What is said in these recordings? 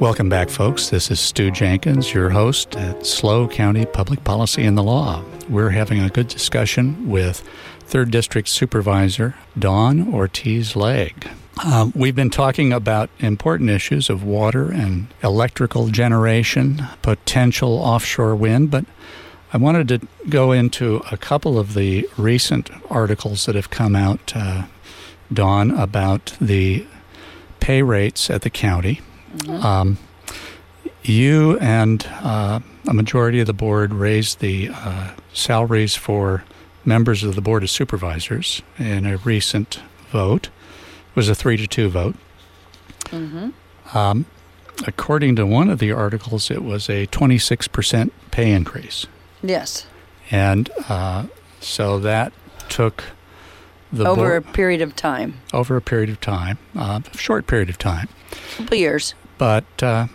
Welcome back, folks. This is Stu Jenkins, your host at SLO County Public Policy and the Law. We're having a good discussion with 3rd District Supervisor Dawn Ortiz Legg. Um, we've been talking about important issues of water and electrical generation, potential offshore wind, but I wanted to go into a couple of the recent articles that have come out, uh, Dawn, about the pay rates at the county. Mm-hmm. Um, you and uh, a majority of the board raised the uh, salaries for members of the Board of Supervisors in a recent vote. It was a three to two vote. Mm-hmm. Um, according to one of the articles, it was a 26% pay increase. Yes. And uh, so that took the over bo- a period of time. Over a period of time, uh, a short period of time. A couple years. But uh,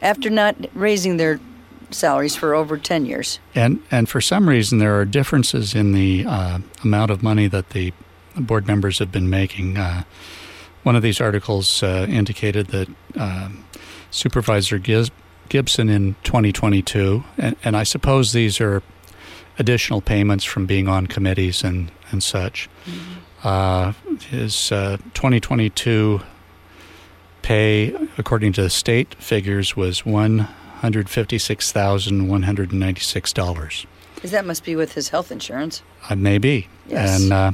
after not raising their salaries for over 10 years. And, and for some reason, there are differences in the uh, amount of money that the board members have been making. Uh, one of these articles uh, indicated that uh, Supervisor Gibson in 2022, and, and, I suppose these are additional payments from being on committees and, and such. Mm-hmm. Uh, his uh, 2022 pay, according to the state figures, was one hundred fifty-six thousand one hundred ninety-six dollars. Is That must be with his health insurance. Uh, maybe. Yes. And uh,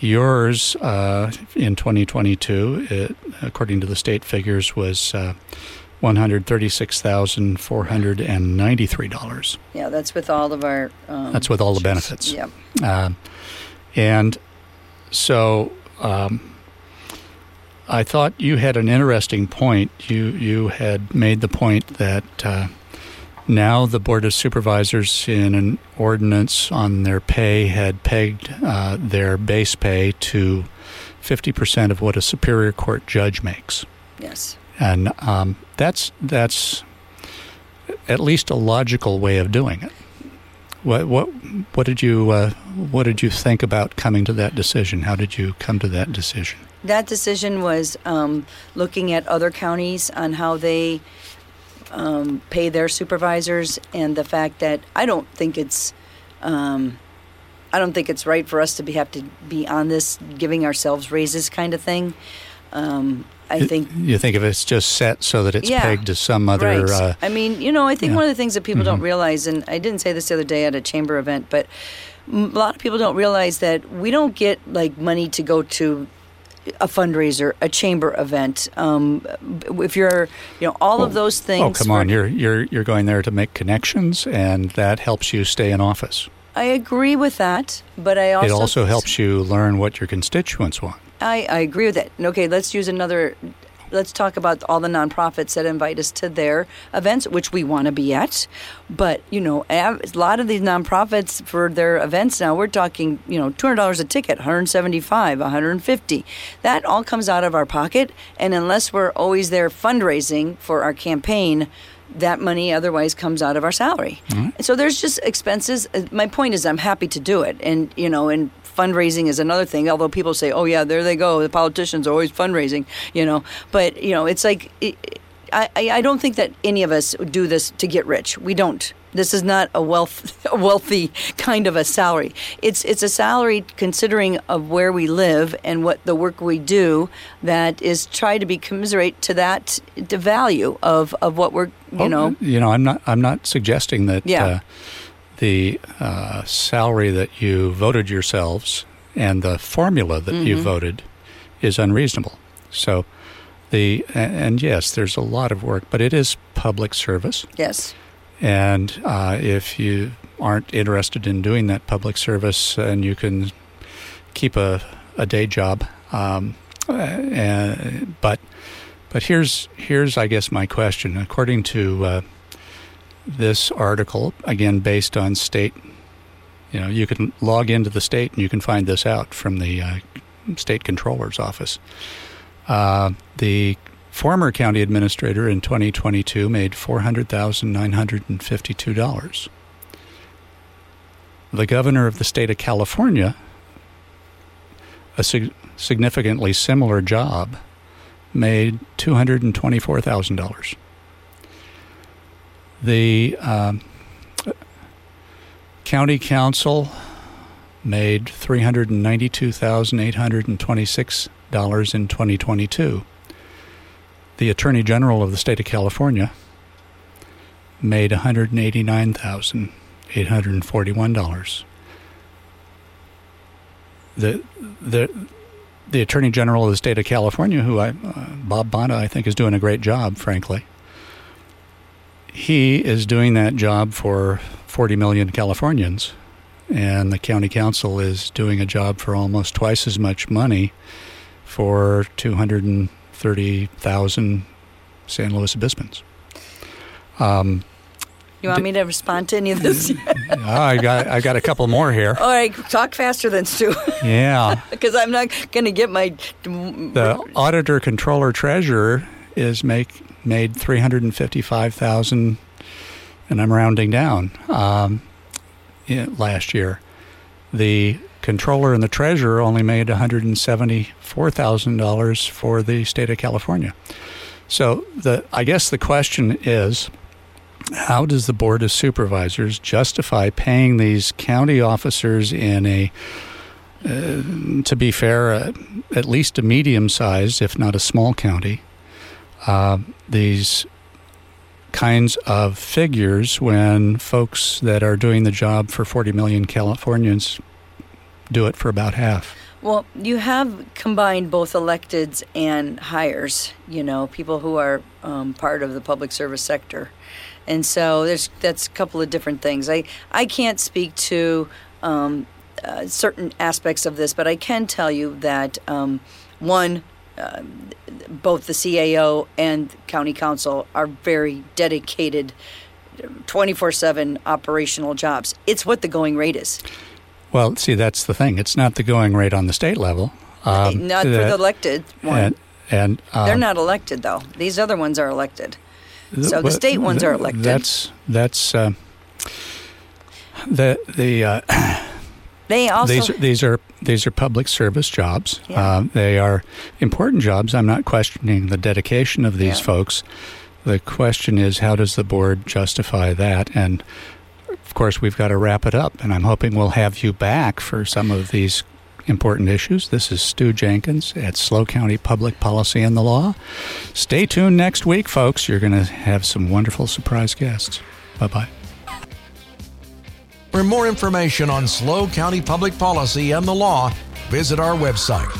yours uh, in 2022, it, according to the state figures, was uh, one hundred thirty-six thousand four hundred and ninety-three dollars. Yeah, that's with all of our. Um, that's with all the benefits. Yeah. Uh, and so. Um, I thought you had an interesting point. You you had made the point that uh, now the board of supervisors, in an ordinance on their pay, had pegged uh, their base pay to fifty percent of what a superior court judge makes. Yes, and um, that's that's at least a logical way of doing it. What what what did you uh, what did you think about coming to that decision? How did you come to that decision? That decision was um, looking at other counties on how they um, pay their supervisors, and the fact that I don't think it's. Um, I don't think it's right for us to be have to be on this giving ourselves raises kind of thing. Um, I think you think if it's just set so that it's yeah, pegged to some other. Right. Uh, I mean, you know, I think yeah. one of the things that people mm-hmm. don't realize, and I didn't say this the other day at a chamber event, but a lot of people don't realize that we don't get like money to go to a fundraiser, a chamber event. Um, if you're, you know, all of those things. Oh, come on! You're you're you're going there to make connections, and that helps you stay in office. I agree with that, but I also it also helps you learn what your constituents want. I, I agree with that. Okay, let's use another let's talk about all the nonprofits that invite us to their events, which we want to be at. But you know, a lot of these nonprofits for their events now, we're talking you know two hundred dollars a ticket, one hundred seventy five, one hundred fifty. That all comes out of our pocket, and unless we're always there fundraising for our campaign that money otherwise comes out of our salary. Mm-hmm. So there's just expenses. My point is, I'm happy to do it, and you know, and fundraising is another thing. Although people say, "Oh yeah, there they go. The politicians are always fundraising," you know. But you know, it's like it, I I don't think that any of us do this to get rich. We don't. This is not a wealth a wealthy kind of a salary. It's it's a salary considering of where we live and what the work we do that is try to be commiserate to that the value of, of what we're you well, know. You know, I'm not I'm not suggesting that. Yeah. Uh, the uh, salary that you voted yourselves and the formula that mm-hmm. you voted is unreasonable. So, the and yes, there's a lot of work, but it is public service. Yes. And uh, if you aren't interested in doing that public service, and you can keep a, a day job, um, and, but but here's here's I guess my question. According to uh, this article, again, based on state. You know, you can log into the state and you can find this out from the uh, state controller's office. Uh, the former county administrator in 2022 made $400,952. The governor of the state of California, a sig- significantly similar job, made $224,000. The um, county counsel made $392,826 in 2022. The attorney general of the state of California made $189,841. The the the Attorney General of the state of California, who I, uh, Bob Bonta, I think is doing a great job, frankly. He is doing that job for 40 million Californians, and the county counsel is doing a job for almost twice as much money for 230,000 San Luis Obispans. Um, you want me to respond to any of this? I got I got a couple more here. All right, talk faster than Stu. Yeah, because I'm not going to get my. The auditor, controller, treasurer is make made three hundred and fifty five thousand, and I'm rounding down. Um, last year, the controller and the treasurer only made one hundred and seventy four thousand dollars for the state of California. So the I guess the question is how does the Board of Supervisors justify paying these county officers in a, uh, to be fair, uh, at least a medium sized, if not a small county, uh, these kinds of figures when folks that are doing the job for 40 million Californians do it for about half? Well, you have combined both electeds and hires, you know, people who are um, part of the public service sector and so there's that's a couple of different things. I I can't speak to um, uh, certain aspects of this, but I can tell you that um, one. Uh, both the CAO and county counsel are very dedicated 24/7 operational jobs. It's what the going rate is. Well, see, that's the thing. It's not the going rate on the state level. Um, not for the elected one. And, and um, they're not elected though. These other ones are elected. So the state ones are elected. That's that's uh, the the. Uh, they also these these are these are public service jobs. Yeah. Uh, they are important jobs. I'm not questioning the dedication of these yeah. folks. The question is, how does the board justify that? And of course, we've got to wrap it up. And I'm hoping we'll have you back for some of these important issues. This is Stu Jenkins at SLO County Public Policy and the Law. Stay tuned next week, folks. You're going to have some wonderful surprise guests. Bye bye. For more information on SLO County Public Policy and the Law, visit our website